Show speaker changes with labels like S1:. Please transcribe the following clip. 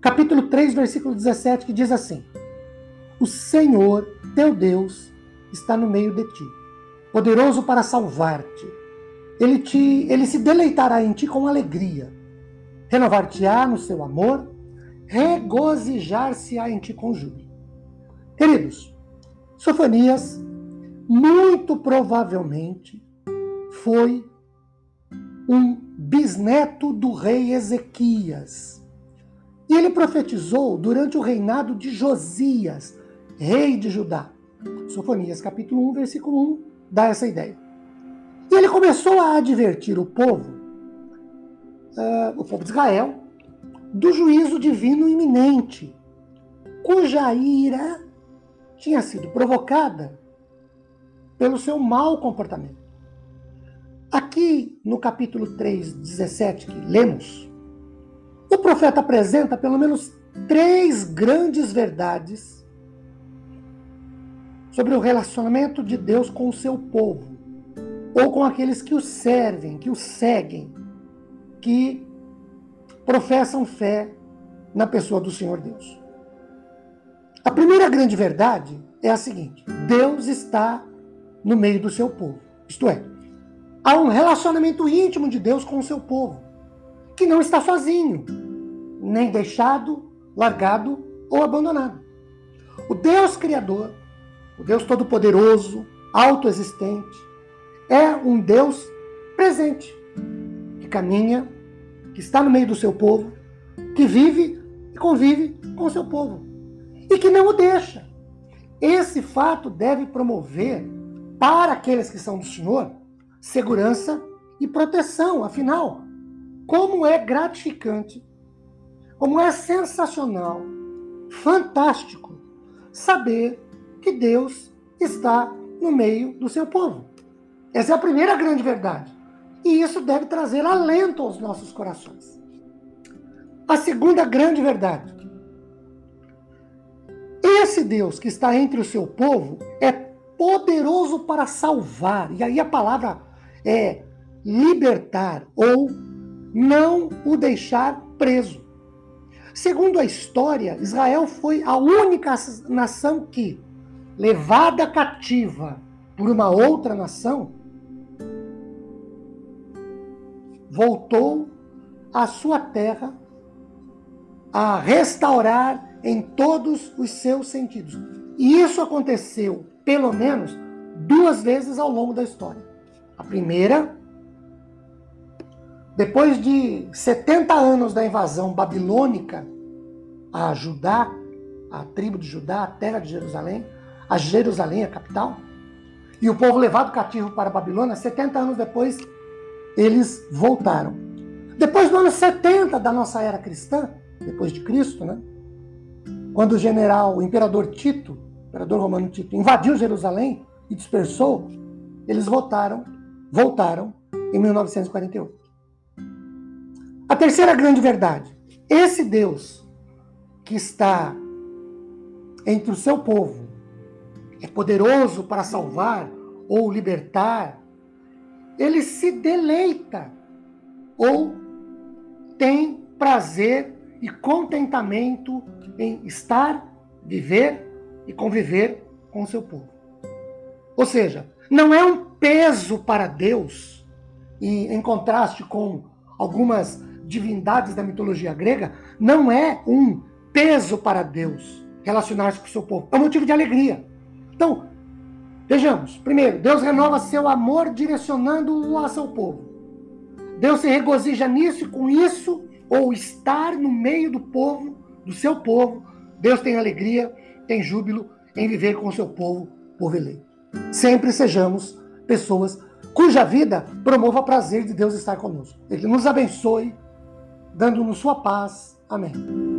S1: capítulo 3, versículo 17, que diz assim: O Senhor, teu Deus, está no meio de ti, poderoso para salvar-te. Ele, te, ele se deleitará em ti com alegria, renovar-te-á no seu amor, regozijar-se-á em ti com júbilo. Queridos, Sofonias muito provavelmente foi um bisneto do rei Ezequias e ele profetizou durante o reinado de Josias, rei de Judá. Sofonias capítulo 1, versículo 1 dá essa ideia. E ele começou a advertir o povo, uh, o povo de Israel, do juízo divino iminente, cuja ira tinha sido provocada pelo seu mau comportamento. Aqui no capítulo 3, 17, que lemos, profeta apresenta pelo menos três grandes verdades sobre o relacionamento de Deus com o seu povo, ou com aqueles que o servem, que o seguem, que professam fé na pessoa do Senhor Deus. A primeira grande verdade é a seguinte: Deus está no meio do seu povo. Isto é, há um relacionamento íntimo de Deus com o seu povo que não está sozinho, nem deixado, largado ou abandonado. O Deus Criador, o Deus Todo-Poderoso, autoexistente, é um Deus presente, que caminha, que está no meio do seu povo, que vive e convive com o seu povo e que não o deixa. Esse fato deve promover para aqueles que são do Senhor segurança e proteção, afinal, como é gratificante, como é sensacional, fantástico saber que Deus está no meio do seu povo. Essa é a primeira grande verdade. E isso deve trazer alento aos nossos corações. A segunda grande verdade. Esse Deus que está entre o seu povo é poderoso para salvar. E aí a palavra é libertar ou não o deixar preso. Segundo a história, Israel foi a única nação que, levada cativa por uma outra nação, voltou à sua terra a restaurar em todos os seus sentidos. E isso aconteceu, pelo menos, duas vezes ao longo da história. A primeira, depois de 70 anos da invasão babilônica a Judá, a tribo de Judá, a terra de Jerusalém, a Jerusalém, a capital, e o povo levado cativo para a Babilônia, 70 anos depois, eles voltaram. Depois do ano 70 da nossa era cristã, depois de Cristo, né? Quando o general, o imperador Tito, imperador romano Tito, invadiu Jerusalém e dispersou, eles voltaram, voltaram em 1948. A terceira grande verdade: esse Deus que está entre o seu povo é poderoso para salvar ou libertar, ele se deleita ou tem prazer e contentamento em estar, viver e conviver com o seu povo. Ou seja, não é um peso para Deus, e em contraste com algumas divindades da mitologia grega, não é um peso para Deus relacionar-se com o seu povo. É um motivo de alegria. Então, vejamos. Primeiro, Deus renova seu amor direcionando-o a seu povo. Deus se regozija nisso e com isso, ou estar no meio do povo, do seu povo, Deus tem alegria, tem júbilo em viver com o seu povo, povo eleito. Sempre sejamos pessoas cuja vida promova prazer de Deus estar conosco. Ele nos abençoe dando-nos sua paz. Amém.